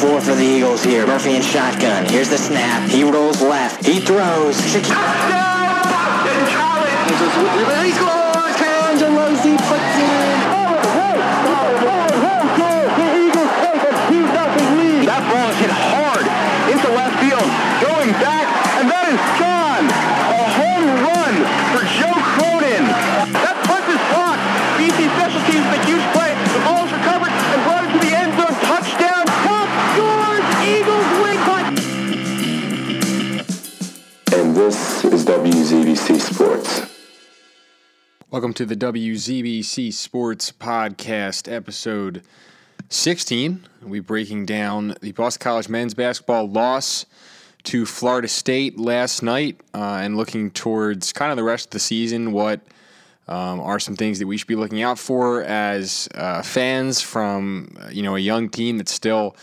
four for the Eagles here. Murphy in shotgun. Here's the snap. He rolls left. He throws. Touchdown, Boston College! He scores! Cangelosi puts it in. That ball is hit hard into left field, going back, and that is gone. A home run for Joe Cronin. That punt Welcome to the WZBC Sports Podcast, episode 16. We'll be breaking down the Boston College men's basketball loss to Florida State last night uh, and looking towards kind of the rest of the season. What um, are some things that we should be looking out for as uh, fans from uh, you know a young team that still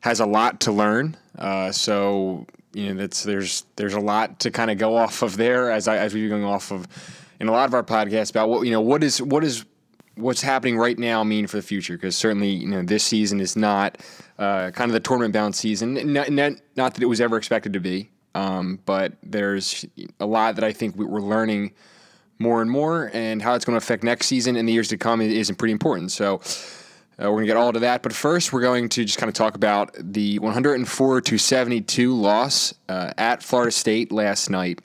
has a lot to learn. Uh, so you know that's there's there's a lot to kind of go off of there as I, as we've been going off of in a lot of our podcasts about what you know what is what is what's happening right now mean for the future? Because certainly you know this season is not uh, kind of the tournament bound season. Not, not, that it was ever expected to be um, but there's a lot that I think we- we're learning more and more and how it's going to affect next season and the years to come is pretty important. So uh, we're going to get all to that, but first we're going to just kind of talk about the 104 to 72 loss uh, at Florida State last night.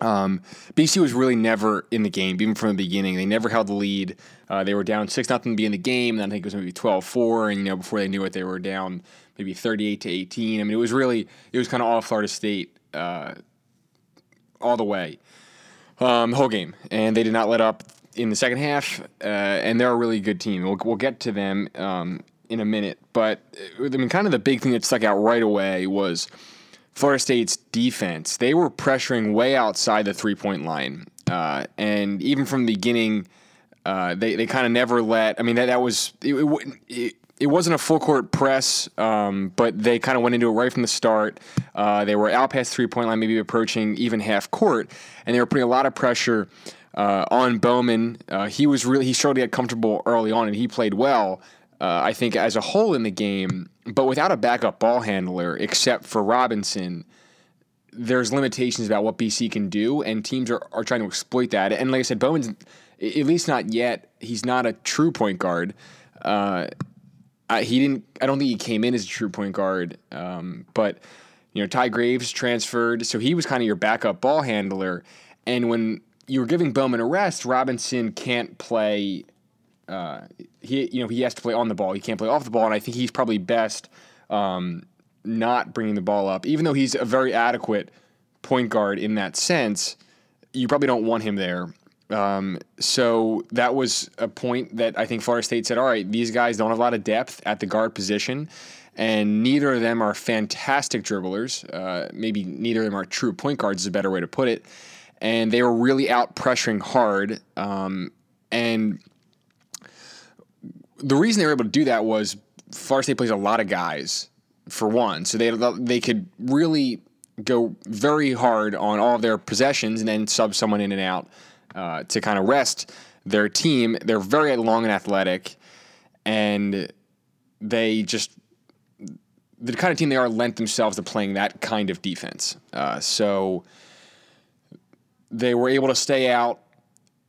Um, BC was really never in the game, even from the beginning. They never held the lead. Uh, they were down six nothing to be in the game. And I think it was maybe 12-4, and you know before they knew it, they were down maybe 38 to 18. I mean, it was really it was kind of all Florida State uh, all the way, um, whole game, and they did not let up in the second half. Uh, and they're a really good team. We'll, we'll get to them um, in a minute, but uh, I mean, kind of the big thing that stuck out right away was. Florida State's defense, they were pressuring way outside the three point line. Uh, and even from the beginning, uh, they, they kind of never let, I mean, that, that was, it, it, it, wasn't a full court press, um, but they kind of went into it right from the start. Uh, they were out past three point line, maybe approaching even half court, and they were putting a lot of pressure uh, on Bowman. Uh, he was really, he struggled to get comfortable early on, and he played well. Uh, I think as a whole in the game, but without a backup ball handler except for Robinson, there's limitations about what BC can do, and teams are, are trying to exploit that. And like I said, Bowman's at least not yet. He's not a true point guard. Uh, I, he didn't. I don't think he came in as a true point guard. Um, but you know, Ty Graves transferred, so he was kind of your backup ball handler. And when you were giving Bowman a rest, Robinson can't play. Uh, he you know he has to play on the ball. He can't play off the ball, and I think he's probably best um, not bringing the ball up, even though he's a very adequate point guard in that sense. You probably don't want him there. Um, so that was a point that I think Florida State said, all right, these guys don't have a lot of depth at the guard position, and neither of them are fantastic dribblers. Uh, maybe neither of them are true point guards, is a better way to put it. And they were really out pressuring hard. Um, and the reason they were able to do that was Florida State plays a lot of guys for one, so they they could really go very hard on all of their possessions and then sub someone in and out uh, to kind of rest their team. They're very long and athletic, and they just the kind of team they are lent themselves to playing that kind of defense. Uh, so they were able to stay out,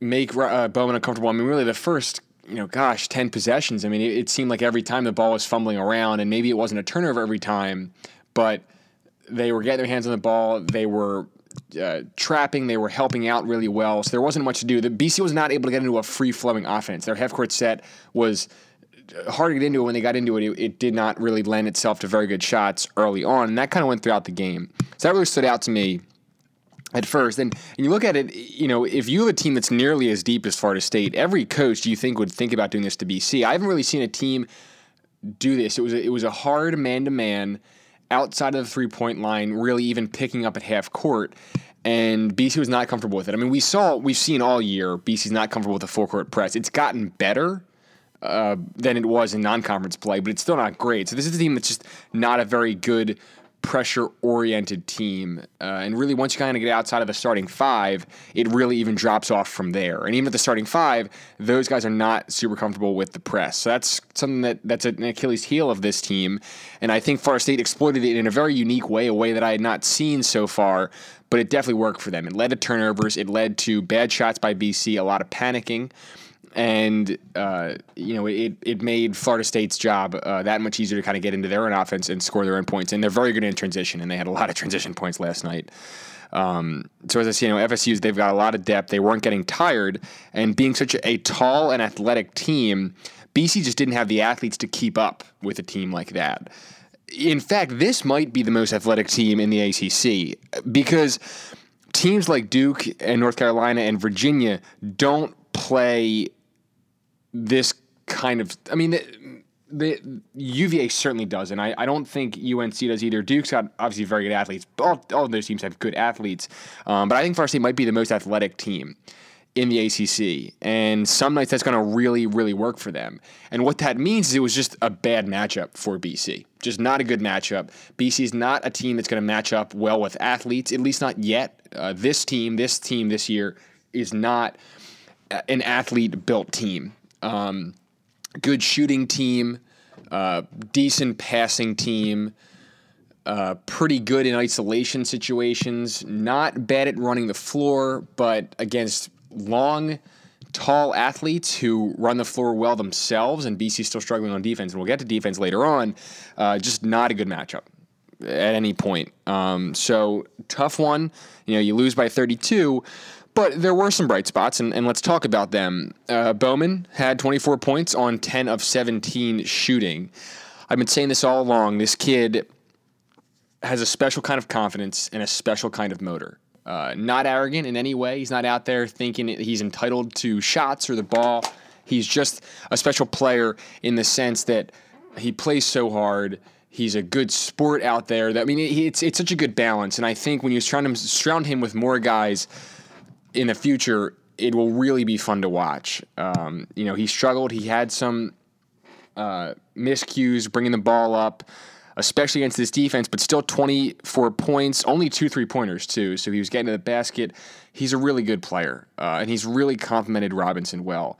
make uh, Bowman uncomfortable. I mean, really, the first, you know, gosh, 10 possessions. I mean, it, it seemed like every time the ball was fumbling around, and maybe it wasn't a turnover every time, but they were getting their hands on the ball. They were uh, trapping. They were helping out really well. So there wasn't much to do. The BC was not able to get into a free flowing offense. Their half court set was hard to get into. When they got into it, it, it did not really lend itself to very good shots early on, and that kind of went throughout the game. So that really stood out to me at first. And, and you look at it, you know, if you have a team that's nearly as deep as Florida State, every coach you think would think about doing this to BC. I haven't really seen a team do this. It was a, it was a hard man to man outside of the three point line, really even picking up at half court. And BC was not comfortable with it. I mean, we saw, we've seen all year, BC's not comfortable with the full court press. It's gotten better uh, than it was in non conference play, but it's still not great. So this is a team that's just not a very good pressure oriented team. Uh, and really, once you kind of get outside of the starting five, it really even drops off from there. And even at the starting five, those guys are not super comfortable with the press. So that's something that that's an Achilles heel of this team. And I think Florida State exploited it in a very unique way, a way that I had not seen so far. But it definitely worked for them. It led to turnovers. It led to bad shots by BC, a lot of panicking and uh, you know it, it made Florida State's job uh, that much easier to kind of get into their own offense and score their own points. And they're very good in transition, and they had a lot of transition points last night. Um, so as I see, you know, FSU's they've got a lot of depth. They weren't getting tired, and being such a, a tall and athletic team, BC just didn't have the athletes to keep up with a team like that. In fact, this might be the most athletic team in the ACC because teams like Duke and North Carolina and Virginia don't play this kind of. I mean, the, the UVA certainly does, and I, I don't think UNC does either. Duke's got obviously very good athletes. All, all of those teams have good athletes, um, but I think Varsity might be the most athletic team in the ACC, and some nights that's going to really, really work for them. And what that means is it was just a bad matchup for BC. Just not a good matchup. BC is not a team that's going to match up well with athletes, at least not yet. Uh, this team, this team this year, is not an athlete built team. Um, good shooting team, uh, decent passing team, uh, pretty good in isolation situations, not bad at running the floor, but against long, tall athletes who run the floor well themselves, and BC still struggling on defense, and we'll get to defense later on, uh, just not a good matchup at any point. Um, so tough one. You know, you lose by 32. But there were some bright spots, and, and let's talk about them. Uh, Bowman had 24 points on 10 of 17 shooting. I've been saying this all along. This kid has a special kind of confidence and a special kind of motor. Uh, not arrogant in any way. He's not out there thinking he's entitled to shots or the ball. He's just a special player in the sense that he plays so hard. He's a good sport out there. That I mean, it's it's such a good balance. And I think when you surround him, surround him with more guys in the future, it will really be fun to watch. Um, you know, he struggled. He had some uh, miscues bringing the ball up, especially against this defense, but still 24 points, only two three pointers, too. So he was getting to the basket. He's a really good player, uh, and he's really complimented Robinson well.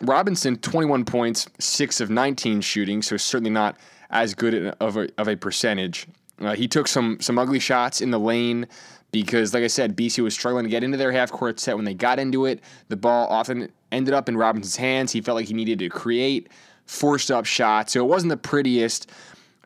Robinson, 21 points, 6 of 19 shooting, so certainly not as good of a, of a percentage. Uh, he took some some ugly shots in the lane because, like I said, BC was struggling to get into their half court set. When they got into it, the ball often ended up in Robinson's hands. He felt like he needed to create forced up shots. So it wasn't the prettiest,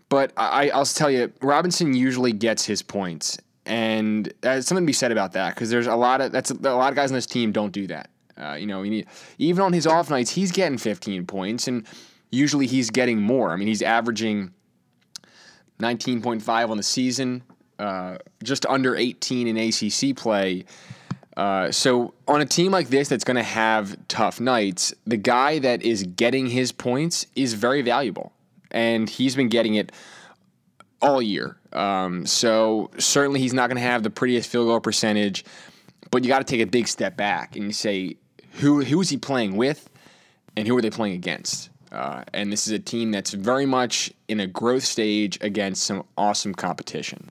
but I, I'll tell you, Robinson usually gets his points. And there's something to be said about that because there's a lot of that's a, a lot of guys on this team don't do that. Uh, you know, need, even on his off nights, he's getting 15 points, and usually he's getting more. I mean, he's averaging 19.5 on the season, uh, just under 18 in ACC play. Uh, so on a team like this that's going to have tough nights, the guy that is getting his points is very valuable, and he's been getting it all year. Um, so certainly he's not going to have the prettiest field goal percentage, but you got to take a big step back and you say who who is he playing with, and who are they playing against? Uh, and this is a team that's very much in a growth stage against some awesome competition.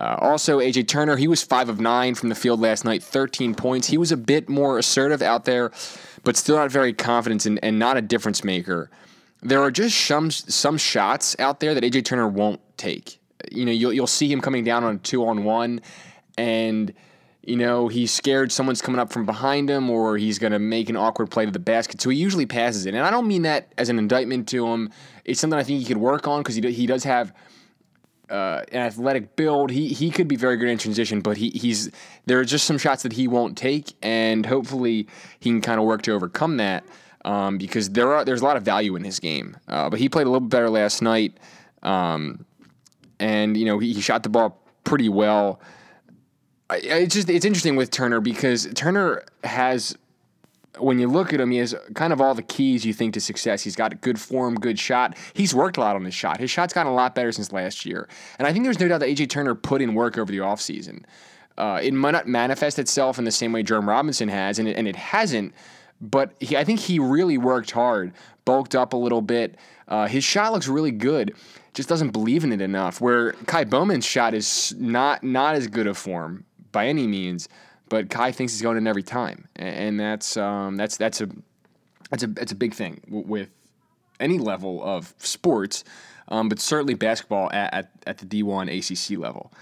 Uh, also, AJ Turner, he was five of nine from the field last night, 13 points. He was a bit more assertive out there, but still not very confident and, and not a difference maker. There are just some some shots out there that AJ Turner won't take. You know, you'll you'll see him coming down on a two on one, and you know he's scared someone's coming up from behind him, or he's going to make an awkward play to the basket. So he usually passes it, and I don't mean that as an indictment to him. It's something I think he could work on because he he does have uh, an athletic build. He he could be very good in transition, but he he's there are just some shots that he won't take, and hopefully he can kind of work to overcome that um, because there are there's a lot of value in his game. Uh, but he played a little better last night, um, and you know he, he shot the ball pretty well. It's just it's interesting with Turner because Turner has when you look at him, he has kind of all the keys you think to success. He's got good form, good shot. He's worked a lot on his shot. His shot's gotten a lot better since last year. And I think there's no doubt that AJ Turner put in work over the offseason. Uh, it might not manifest itself in the same way Jerome Robinson has, and it, and it hasn't. but he, I think he really worked hard, bulked up a little bit. Uh, his shot looks really good. Just doesn't believe in it enough. Where Ky Bowman's shot is not not as good a form by any means, but Ky thinks he's going in every time, and that's um, that's that's a that's a that's a big thing with any level of sports, um, but certainly basketball at, at, at the D1 ACC level.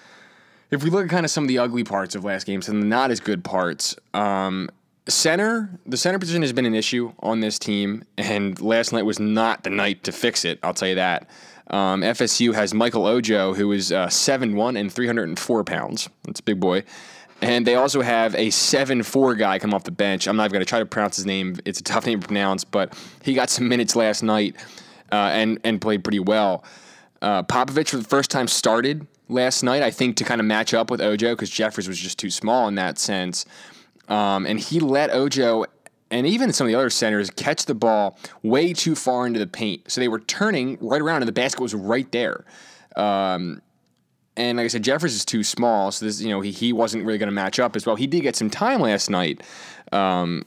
If we look at kind of some of the ugly parts of last game, some of the not as good parts, um, center, the center position has been an issue on this team, and last night was not the night to fix it. I'll tell you that. Um, FSU has Michael Ojo, who is uh, 7'1 and 304 pounds. That's a big boy. And they also have a 7 4 guy come off the bench. I'm not even going to try to pronounce his name. It's a tough name to pronounce, but he got some minutes last night uh, and, and played pretty well. Uh, Popovic, for the first time, started last night, I think, to kind of match up with Ojo because Jeffers was just too small in that sense. Um, and he let Ojo and even some of the other centers catch the ball way too far into the paint. So they were turning right around, and the basket was right there. Um, and like I said, Jeffers is too small, so this you know he, he wasn't really going to match up as well. He did get some time last night. Um,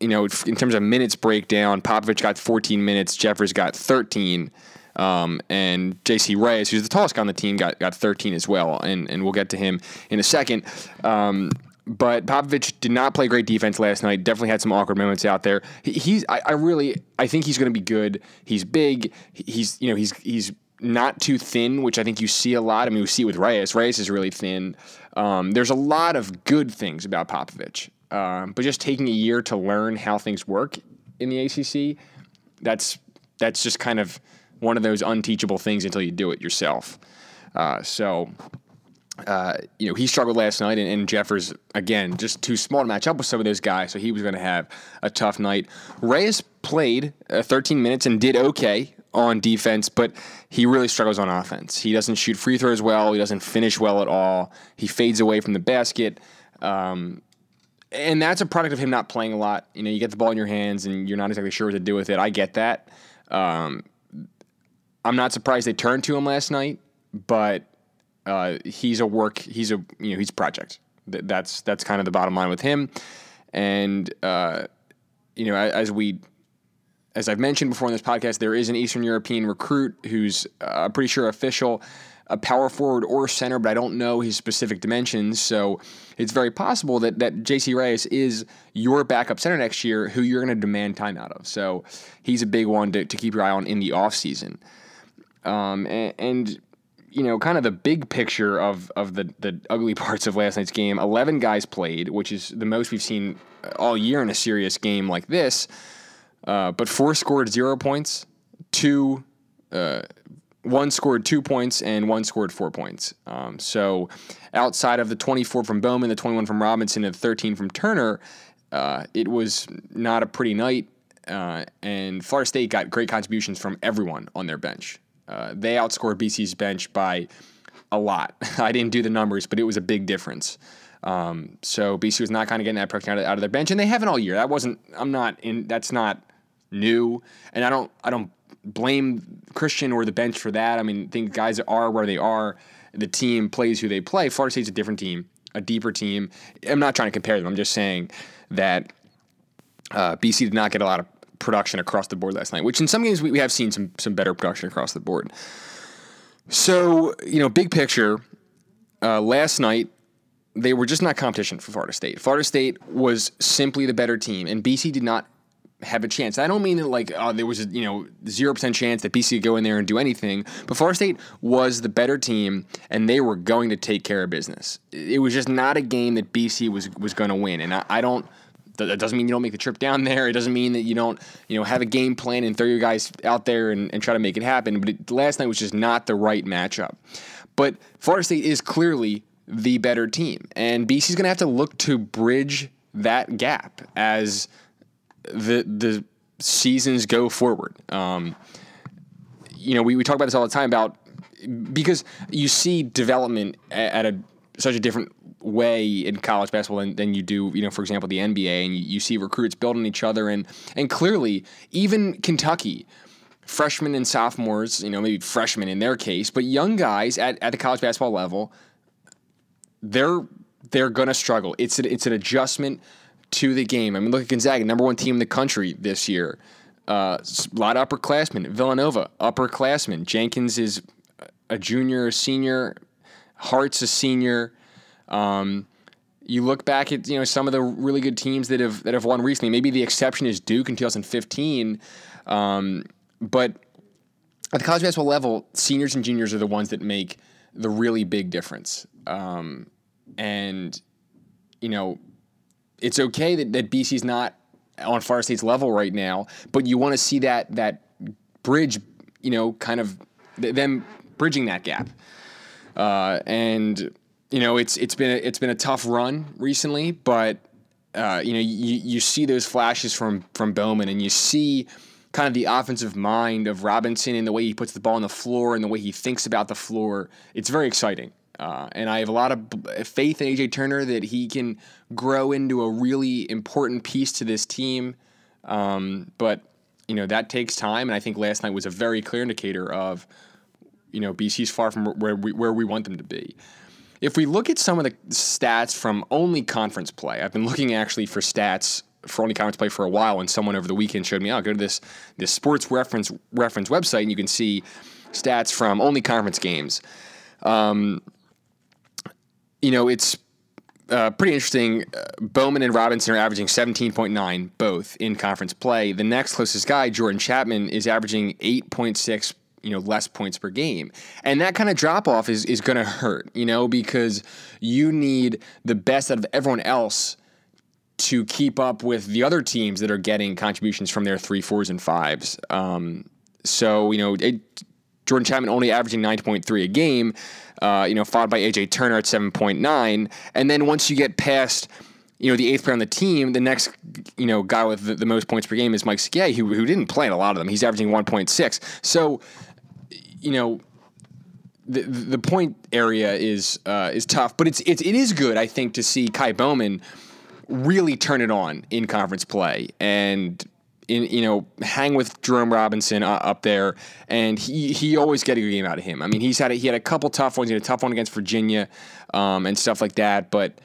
you know, in terms of minutes breakdown, Popovic got 14 minutes, Jeffers got 13, um, and J.C. Reyes, who's the tallest guy on the team, got got 13 as well. And and we'll get to him in a second. Um, but Popovic did not play great defense last night. Definitely had some awkward moments out there. He, he's I, I really I think he's going to be good. He's big. He's you know he's he's not too thin, which I think you see a lot. I mean, we see it with Reyes. Reyes is really thin. Um, there's a lot of good things about Popovic, um, but just taking a year to learn how things work in the ACC, that's that's just kind of one of those unteachable things until you do it yourself. Uh, so. Uh, you know, he struggled last night, and, and, Jeffers, again, just too small to match up with some of those guys, so he was going to have a tough night. Reyes played uh, 13 minutes and did okay on defense, but he really struggles on offense. He doesn't shoot free throws well. He doesn't finish well at all. He fades away from the basket. Um, and that's a product of him not playing a lot. You know, you get the ball in your hands and you're not exactly sure what to do with it. I get that. Um, I'm not surprised they turned to him last night, but uh, he's a work. He's a you know he's a project. That's that's kind of the bottom line with him. And uh, you know, as we as I've mentioned before in this podcast, there is an Eastern European recruit who's uh, pretty sure official, a power forward or center, but I don't know his specific dimensions. So it's very possible that that JC Reyes is your backup center next year, who you're going to demand time out of. So he's a big one to, to keep your eye on in the offseason. Um, and, and you know, kind of the big picture of of the the ugly parts of last night's game. Eleven guys played, which is the most we've seen all year in a serious game like this. Uh, but four scored zero points, two, uh, one scored two points, and one scored four points. Um, so outside of the 24 from Bowman, the 21 from Robinson, and the 13 from Turner, uh, it was not a pretty night. Uh, and Florida State got great contributions from everyone on their bench. Uh, they outscored BC's bench by a lot. I didn't do the numbers, but it was a big difference. Um, so BC was not kind of getting that production out of, out of their bench, and they haven't all year. That wasn't. I'm not in. That's not new, and I don't I don't blame Christian or the bench for that. I mean, I think guys are where they are. The team plays who they play. Florida State's a different team, a deeper team. I'm not trying to compare them. I'm just saying that uh, BC did not get a lot of production across the board last night, which in some games we, we have seen some some better production across the board. So you know, big picture, uh, last night they were just not competition for Florida State. Florida State was simply the better team, and BC did not have a chance. I don't mean that like uh, there was a you know zero percent chance that BC could go in there and do anything. But Florida State was the better team, and they were going to take care of business. It was just not a game that BC was was going to win, and I, I don't. That doesn't mean you don't make the trip down there. It doesn't mean that you don't, you know, have a game plan and throw your guys out there and, and try to make it happen. But it, last night was just not the right matchup. But Florida State is clearly the better team, and BC is going to have to look to bridge that gap as the the seasons go forward. Um, you know, we, we talk about this all the time about because you see development at, a such a different way in college basketball than, than you do, you know, for example, the NBA, and you, you see recruits building each other, and and clearly even Kentucky freshmen and sophomores, you know, maybe freshmen in their case, but young guys at, at the college basketball level, they're they're gonna struggle. It's a, it's an adjustment to the game. I mean, look at Gonzaga, number one team in the country this year. Uh, a lot of upperclassmen. Villanova, upperclassmen. Jenkins is a junior, a senior. Hart's a senior. Um, you look back at you know some of the really good teams that have that have won recently. Maybe the exception is Duke in 2015, um, but at the college basketball level, seniors and juniors are the ones that make the really big difference. Um, and you know, it's okay that, that BC's not on Far State's level right now, but you want to see that that bridge, you know, kind of th- them bridging that gap. Uh, and you know, it's it's been a, it's been a tough run recently, but uh, you know, you, you see those flashes from from Bowman, and you see kind of the offensive mind of Robinson and the way he puts the ball on the floor and the way he thinks about the floor. It's very exciting. Uh, and I have a lot of faith in AJ Turner that he can grow into a really important piece to this team. Um, but you know that takes time, and I think last night was a very clear indicator of you know BC's far from where we where we want them to be. If we look at some of the stats from only conference play, I've been looking actually for stats for only conference play for a while, and someone over the weekend showed me, "I'll oh, go to this this sports reference reference website, and you can see stats from only conference games." Um, you know, it's uh, pretty interesting. Uh, Bowman and Robinson are averaging 17.9 both in conference play. The next closest guy, Jordan Chatman, is averaging 8.6 you know less points per game and that kind of drop off is, is going to hurt you know because you need the best out of everyone else to keep up with the other teams that are getting contributions from their three fours and fives um, so you know it, jordan chatman only averaging 9.3 a game uh, you know, followed by AJ Turner at 7.9. And then once you get past, you know, the eighth player on the team, the next, you know, guy with the, the most points per game is Mike Sigue, who, who didn't play in a lot of them. He's averaging 1.6. So, you know, the the point area is uh, is tough, but it's, it's it is good, I think, to see Ky Bowman really turn it on in conference play and in, you know, hang with Jerome Robinson uh, up there, and he he always get a good game out of him. I mean, he's had a, he had a couple tough ones. He had a tough one against Virginia, um, and stuff like that. But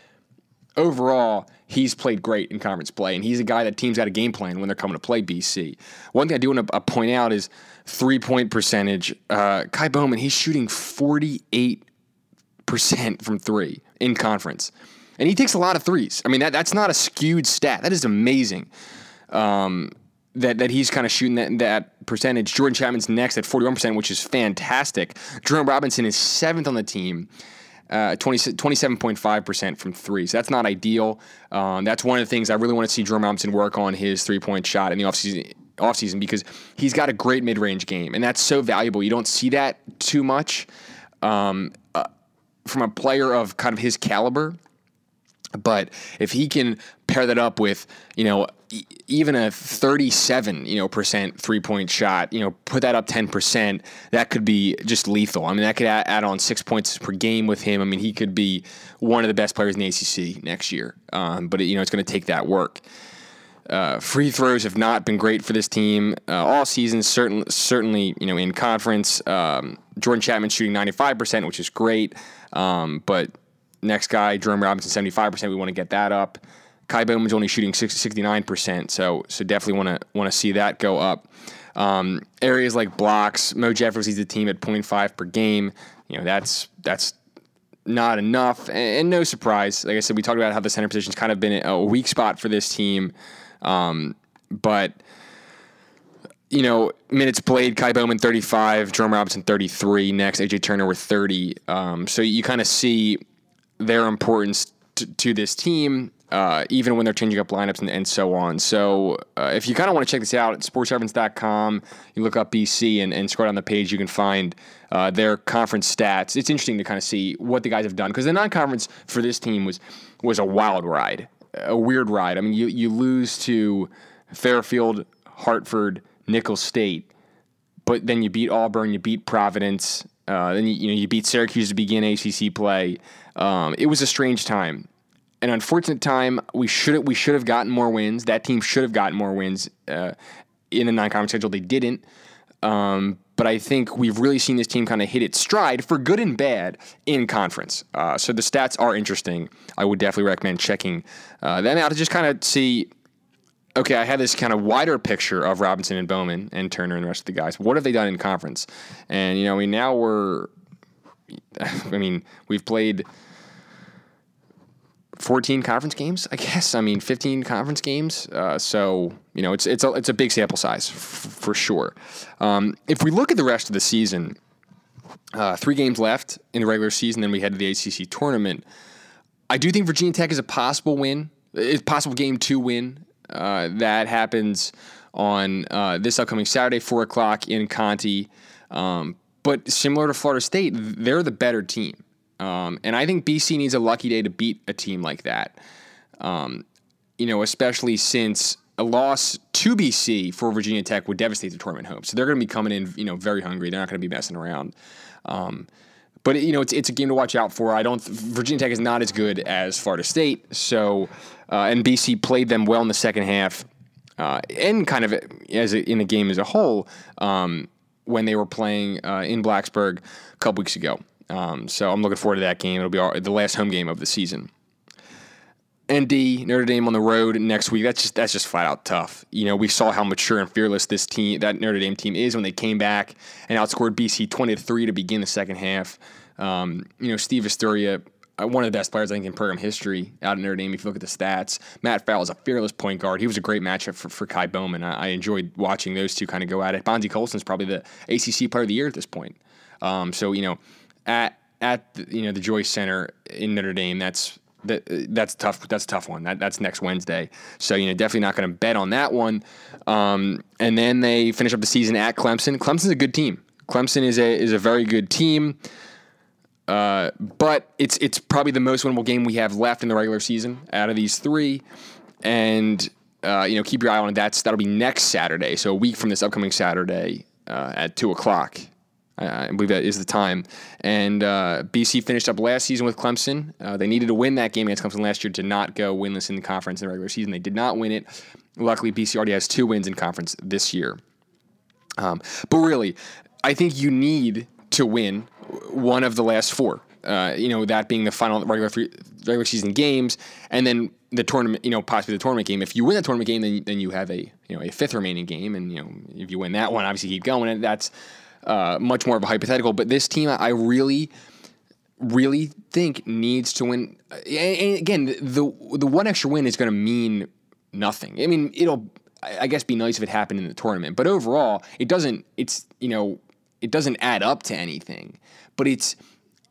overall, he's played great in conference play, and he's a guy that teams got a game plan when they're coming to play BC. One thing I do want to uh, point out is three point percentage. Uh, Ky Bowman, he's shooting forty eight percent from three in conference, and he takes a lot of threes. I mean, that that's not a skewed stat. That is amazing. Um, that, that he's kind of shooting that, that percentage. Jordan Chatman's next at 41%, which is fantastic. Jerome Robinson is seventh on the team. Uh, 20, 27.5% from three. So that's not ideal. Um, that's one of the things I really want to see Jerome Robinson work on his three point shot in the offseason, offseason because he's got a great mid range game. And that's so valuable. You don't see that too much um, uh, from a player of kind of his caliber. But if he can pair that up with, you know, even a 37, you know, percent three point shot, you know, put that up 10%, that could be just lethal. I mean, that could add, on six points per game with him. I mean, he could be one of the best players in the ACC next year. Um, but, it, you know, it's going to take that work. Uh, free throws have not been great for this team uh, all season. Certainly, certainly, you know, in conference, um, Jordan Chatman shooting 95%, which is great. Um, but next guy, Jerome Robinson, 75%. We want to get that up. Ky Bowman's only shooting 69%, so so definitely want to want to see that go up. Um, areas like blocks, Mo Jeffers leads the team at 0.5 per game. You know that's that's not enough, and, and, no surprise. Like I said, we talked about how the center position's kind of been a weak spot for this team, um, but you know, minutes played, Ky Bowman 35, Jerome Robinson 33, next AJ Turner with 30. Um, so you kind of see their importance to, to this team uh, even when they're changing up lineups and, and so on. So uh, if you kind of want to check this out at sportsreference.com, you look up BC and, and scroll down the page, you can find uh, their conference stats. It's interesting to kind of see what the guys have done because the non-conference for this team was was a wild ride, a weird ride. I mean, you you lose to Fairfield, Hartford, Nicholls State, but then you beat Auburn, you beat Providence, uh, then you, you know you beat Syracuse to begin ACC play. Um, it was a strange time an unfortunate time. We should we should have gotten more wins. That team should have gotten more wins uh, in the non-conference schedule. They didn't. Um, but I think we've really seen this team kind of hit its stride for good and bad in conference. Uh, so the stats are interesting. I would definitely recommend checking uh, them out to just kind of see. Okay, I have this kind of wider picture of Robinson and Bowman and Turner and the rest of the guys. What have they done in conference? And you know, mean, now we're. I mean, we've played 14 conference games, I guess. I mean, 15 conference games. Uh, so you know, it's it's a it's a big sample size f- for sure. Um, if we look at the rest of the season, uh, three games left in the regular season, then we head to the ACC tournament. I do think Virginia Tech is a possible win, it's possible game two win. Uh, that happens on uh, this upcoming Saturday, four o'clock in Conte. Um, but similar to Florida State, they're the better team. Um, and I think BC needs a lucky day to beat a team like that. Um, you know, especially since a loss to BC for Virginia Tech would devastate the tournament hopes. So they're going to be coming in, you know, very hungry. They're not going to be messing around. Um, but you know, it's it's a game to watch out for. I don't. Virginia Tech is not as good as Florida State. So, uh, and BC played them well in the second half, uh, and kind of as a, in the game as a whole um, when they were playing uh, in Blacksburg a couple weeks ago. Um, so I'm looking forward to that game. It'll be our, the last home game of the season. ND Notre Dame on the road next week. That's just that's just flat out tough. You know, we saw how mature and fearless this team, that Notre Dame team, is when they came back and outscored BC twenty to three to begin the second half. Um, you know, Steve Vasturia, uh, one of the best players I think in program history out of Notre Dame. If you look at the stats, Matt Farrell is a fearless point guard. He was a great matchup for, for Ky Bowman. I, I enjoyed watching those two kind of go at it. Bonzie Colson's probably the ACC Player of the Year at this point. Um, so you know, at at the, you know the Joyce Center in Notre Dame, that's that, that's tough. That's a tough one. That, that's next Wednesday. So you know, definitely not going to bet on that one. Um, and then they finish up the season at Clemson. Clemson's a good team. Clemson is a is a very good team. Uh, but it's it's probably the most winnable game we have left in the regular season out of these three. And uh, you know, keep your eye on it. That's that'll be next Saturday. So a week from this upcoming Saturday uh, at two o'clock. I believe that is the time. And uh, BC finished up last season with Clemson. Uh, they needed to win that game against Clemson last year to not go winless in the conference in the regular season. They did not win it. Luckily, BC already has two wins in conference this year. Um, but really, I think you need to win one of the last four. Uh, you know, that being the final regular three, regular season games, and then the tournament. You know, possibly the tournament game. If you win that tournament game, then then you have a you know a fifth remaining game, and you know if you win that one, obviously keep going. And that's uh, much more of a hypothetical. But this team, I really, really think needs to win. And again, the the one extra win is going to mean nothing. I mean, it'll I guess be nice if it happened in the tournament, but overall, it doesn't. It's you know, it doesn't add up to anything. But it's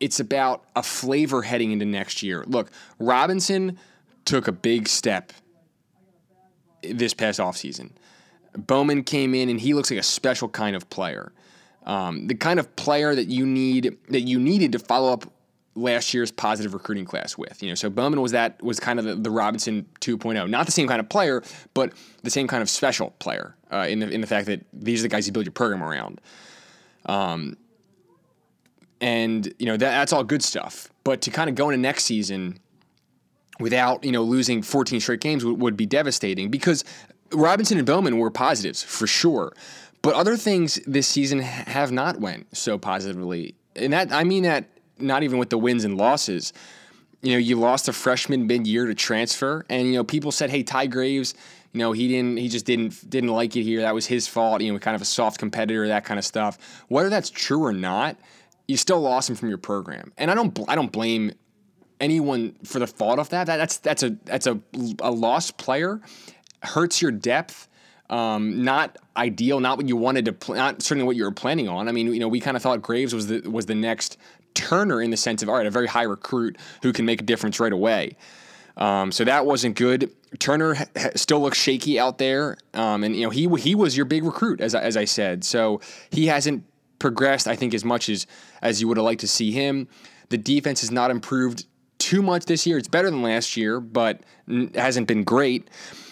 it's about a flavor heading into next year. Look, Robinson took a big step this past offseason. Bowman came in and he looks like a special kind of player um, the kind of player that you need that you needed to follow up last year's positive recruiting class with. You know, so Bowman was that was kind of the, the Robinson 2.0, not the same kind of player, but the same kind of special player uh, in the in the fact that these are the guys you build your program around. Um, and you know that, that's all good stuff. But to kind of go into next season without you know losing 14 straight games would, would be devastating because Robinson and Bowman were positives for sure. But other things this season have not went so positively, and that I mean that not even with the wins and losses. You know, you lost a freshman mid-year to transfer, and you know people said, "Hey, Ty Graves, you know he didn't, he just didn't didn't like it here. That was his fault. You know, kind of a soft competitor, that kind of stuff." Whether that's true or not, you still lost him from your program, and I don't I don't blame anyone for the fault of that. that that's that's a that's a a lost player hurts your depth um, not ideal, not what you wanted to, pl- not certainly what you were planning on. I mean, you know, we kind of thought Graves was the was the next Turner in the sense of all right, a very high recruit who can make a difference right away. Um, so that wasn't good. Turner ha- still looks shaky out there, um, and you know he he was your big recruit as as I said. So he hasn't progressed, I think, as much as as you would have liked to see him. The defense has not improved too much this year. It's better than last year, but hasn't been great.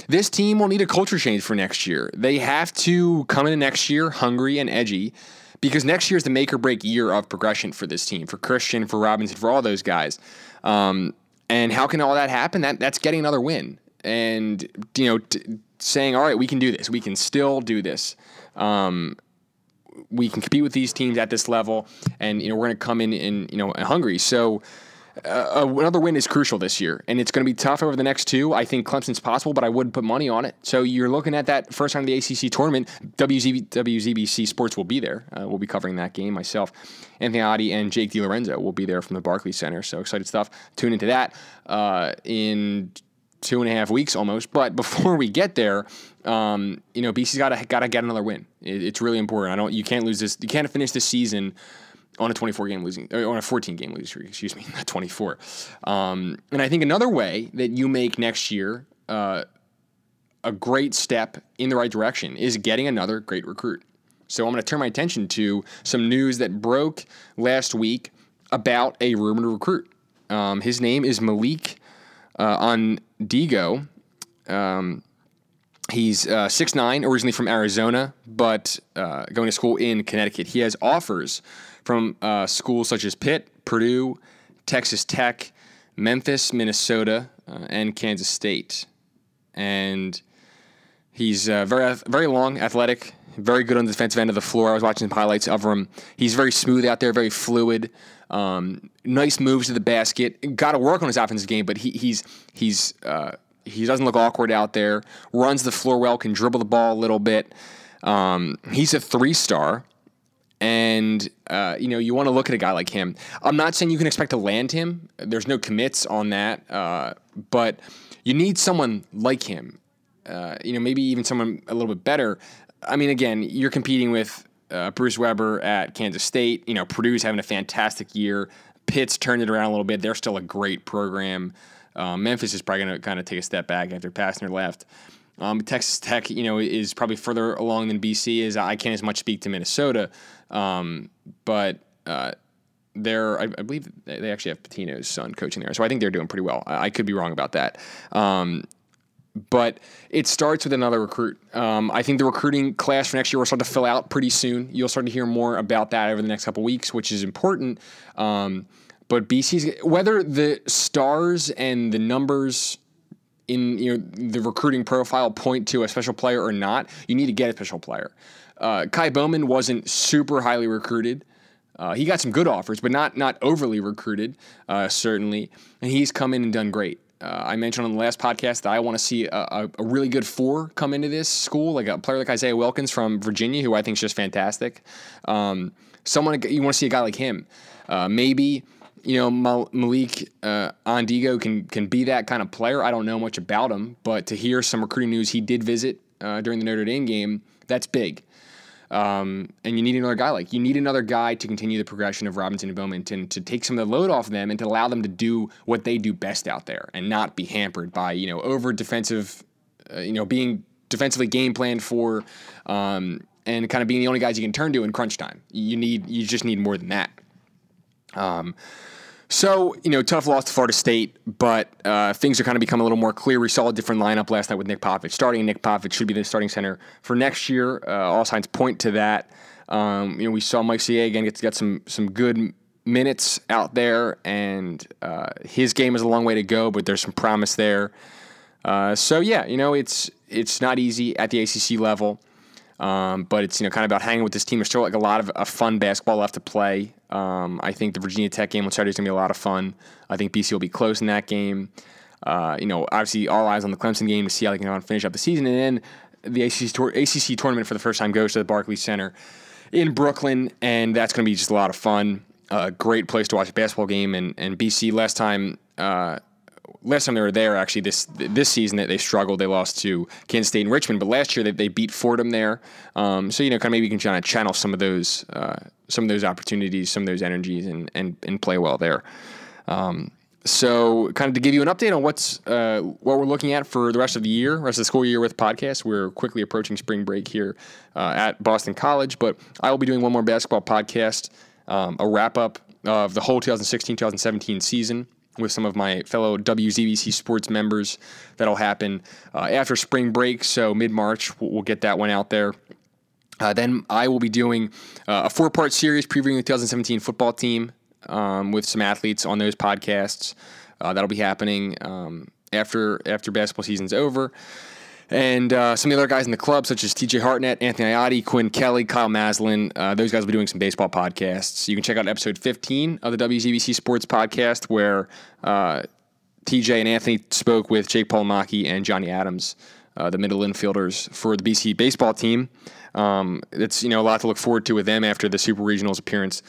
This team will need a culture change for next year. They have to come into next year hungry and edgy because next year is the make or break year of progression for this team, for Christian, for Robinson, for all those guys. Um, and how can all that happen? That that's getting another win, and you know, t- saying, "All right, we can do this. We can still do this." Um, we can compete with these teams at this level, and you know we're going to come in and you know hungry. So uh, another win is crucial this year, and it's going to be tough over the next two. I think Clemson's possible, but I wouldn't put money on it. So you're looking at that first round of the ACC tournament. WZB, WZBC Sports will be there. Uh, we'll be covering that game myself. Anthony Oddie and Jake DiLorenzo will be there from the Barclays Center. So excited stuff. Tune into that uh, in two and a half weeks almost. But before we get there, um, you know, BC's got to got to get another win. It, it's really important. I don't. You can't lose this. You can't finish this season on a 24 game losing on a 14 game losing streak, excuse me, not 24. Um, and I think another way that you make next year uh, a great step in the right direction is getting another great recruit. So I'm going to turn my attention to some news that broke last week about a rumored recruit. Um, his name is Malik uh, Ondigo. Um, He's uh, 6'9, originally from Arizona, but uh, going to school in Connecticut. He has offers from uh, schools such as Pitt, Purdue, Texas Tech, Memphis, Minnesota, uh, and Kansas State. And he's uh, very very long, athletic, very good on the defensive end of the floor. I was watching some highlights of him. He's very smooth out there, very fluid. Um, nice moves to the basket. Got to work on his offensive game, but he, he's he's uh, he doesn't look awkward out there. Runs the floor well. Can dribble the ball a little bit. Um, he's a three star. And uh, you know you want to look at a guy like him. I'm not saying you can expect to land him. There's no commits on that, uh, but you need someone like him. Uh, you know, maybe even someone a little bit better. I mean, again, you're competing with uh, Bruce Weber at Kansas State. You know, Purdue's having a fantastic year. Pitt's turned it around a little bit. They're still a great program. Uh, Memphis is probably going to kind of take a step back after Pastner left. Um, Texas Tech, you know, is probably further along than BC is. I can't as much speak to Minnesota, um, but uh, they're, I, I, believe they actually have Pitino's son coaching there, so I think they're doing pretty well. I, I could be wrong about that. Um, but it starts with another recruit. Um, I think the recruiting class for next year will start to fill out pretty soon. You'll start to hear more about that over the next couple weeks, which is important. Um, but BC's whether the stars and the numbers in you know the recruiting profile point to a special player or not, you need to get a special player. Uh, Ky Bowman wasn't super highly recruited. Uh, he got some good offers, but not not overly recruited, uh, certainly. And he's come in and done great. Uh, I mentioned on the last podcast that I want to see a, a, a, really good four come into this school, like a player like Isaiah Wilkins from Virginia, who I think is just fantastic. Um, someone you want to see a guy like him. Uh, maybe you know, Malik uh, Ondigo can can be that kind of player. I don't know much about him, but to hear some recruiting news, he did visit uh, during the Notre Dame game. That's big. Um, and you need another guy like you need another guy to continue the progression of Robinson and Bowman to, to take some of the load off of them and to allow them to do what they do best out there and not be hampered by you know over defensive, uh, you know being defensively game planned for, um, and kind of being the only guys you can turn to in crunch time. You need you just need more than that. Um, so, you know, tough loss to Florida State, but uh, things are kind of become a little more clear. We saw a different lineup last night with Nik Popovic. Starting Nik Popovic should be the starting center for next year. Uh, all signs point to that. Um, you know, we saw Mike CA again get get some some good minutes out there, and uh, his game is a long way to go, but there's some promise there. Uh, so yeah, you know, it's it's not easy at the ACC level. Um, but it's you know kind of about hanging with this team. There's still like a lot of a fun basketball left to play. Um, I think the Virginia Tech game on Saturday is gonna be a lot of fun. I think BC will be close in that game. Uh, you know, obviously all eyes on the Clemson game to see how they can finish up the season, and then the ACC, tour- ACC tournament for the first time goes to the Barclays Center in Brooklyn, and that's going to be just a lot of fun. A uh, great place to watch a basketball game, and and BC last time. Uh, last time they were there, actually this this season that they struggled. They lost to Kansas State and Richmond, but last year they, they beat Fordham there. Um, so you know, kind of maybe you can kind of channel some of those uh, some of those opportunities, some of those energies, and and, and play well there. Um, so, kind of to give you an update on what's uh, what we're looking at for the rest of the year, rest of the school year with podcast. We're quickly approaching spring break here uh, at Boston College, but I will be doing one more basketball podcast, um, a wrap up of the whole 2016-2017 season with some of my fellow WZBC sports members. That'll happen uh, after spring break, so mid March, we'll, we'll, get that one out there. Uh, then I will be doing uh, a four part series previewing the 2017 football team um, with some athletes on those podcasts. Uh, that'll be happening um, after after basketball season's over. And uh, some of the other guys in the club, such as TJ Hartnett, Anthony Iotti, Quinn Kelly, Kyle Maslin, uh, those guys will be doing some baseball podcasts. You can check out episode 15 of the WZBC Sports Podcast, where uh, TJ and Anthony spoke with Jake Palomaki and Johnny Adams, uh, the middle infielders for the BC baseball team. Um, it's you know a lot to look forward to with them after the Super Regionals appearance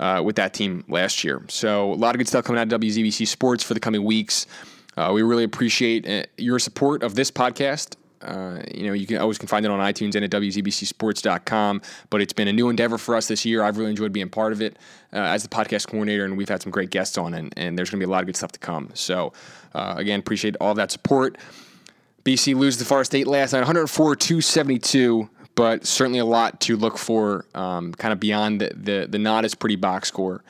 uh, with that team last year. So a lot of good stuff coming out of WZBC Sports for the coming weeks. Uh, we really appreciate uh, your support of this podcast. Uh, you know, you can always can find it on iTunes and at WZBCSports.com. But it's been a new endeavor for us this year. I've really enjoyed being part of it uh, as the podcast coordinator, and we've had some great guests on, and, and there's going to be a lot of good stuff to come. So, uh, again, appreciate all that support. BC loses to Florida State last night, 104 272, but certainly a lot to look for, um, kind of beyond the, the, the not as pretty box score.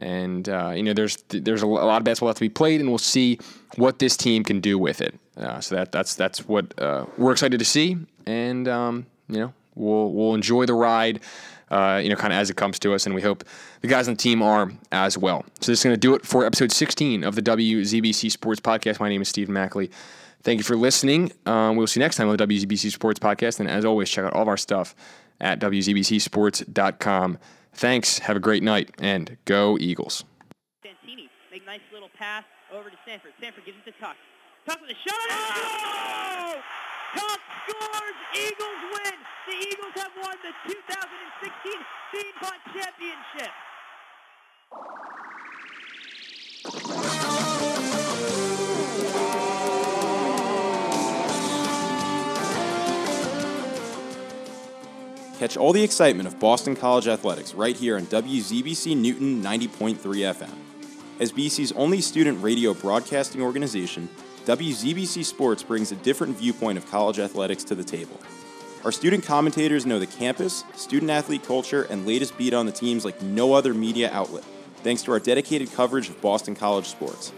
And uh, you know, there's there's a lot of basketball left to be played, and we'll see what this team can do with it. Uh, so that that's that's what uh, we're excited to see, and um, you know, we'll we'll enjoy the ride. Uh, you know, kind of as it comes to us, and we hope the guys on the team are as well. So this is going to do it for episode 16 of the WZBC Sports Podcast. My name is Stephen Mackley. Thank you for listening. Um, we'll see you next time on the WZBC Sports Podcast, and as always, check out all of our stuff at WZBCSports.com. Thanks. Have a great night, and go Eagles. Santini make nice little pass over to Sanford. Sanford gives it to Tuch. Tuch with a shot. Oh! Tuch scores. Eagles win. The Eagles have won the 2016 Beanpot Championship. Catch all the excitement of Boston College athletics right here on WZBC Newton 90.3 FM. As BC's only student radio broadcasting organization, WZBC Sports brings a different viewpoint of college athletics to the table. Our student commentators know the campus, student athlete culture, and latest beat on the teams like no other media outlet, thanks to our dedicated coverage of Boston College sports.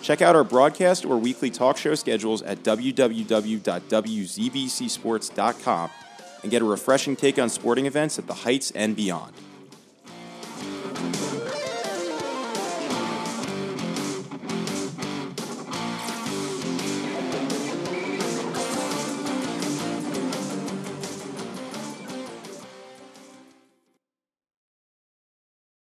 Check out our broadcast or weekly talk show schedules at www.wzbcsports.com and get a refreshing take on sporting events at the Heights and beyond.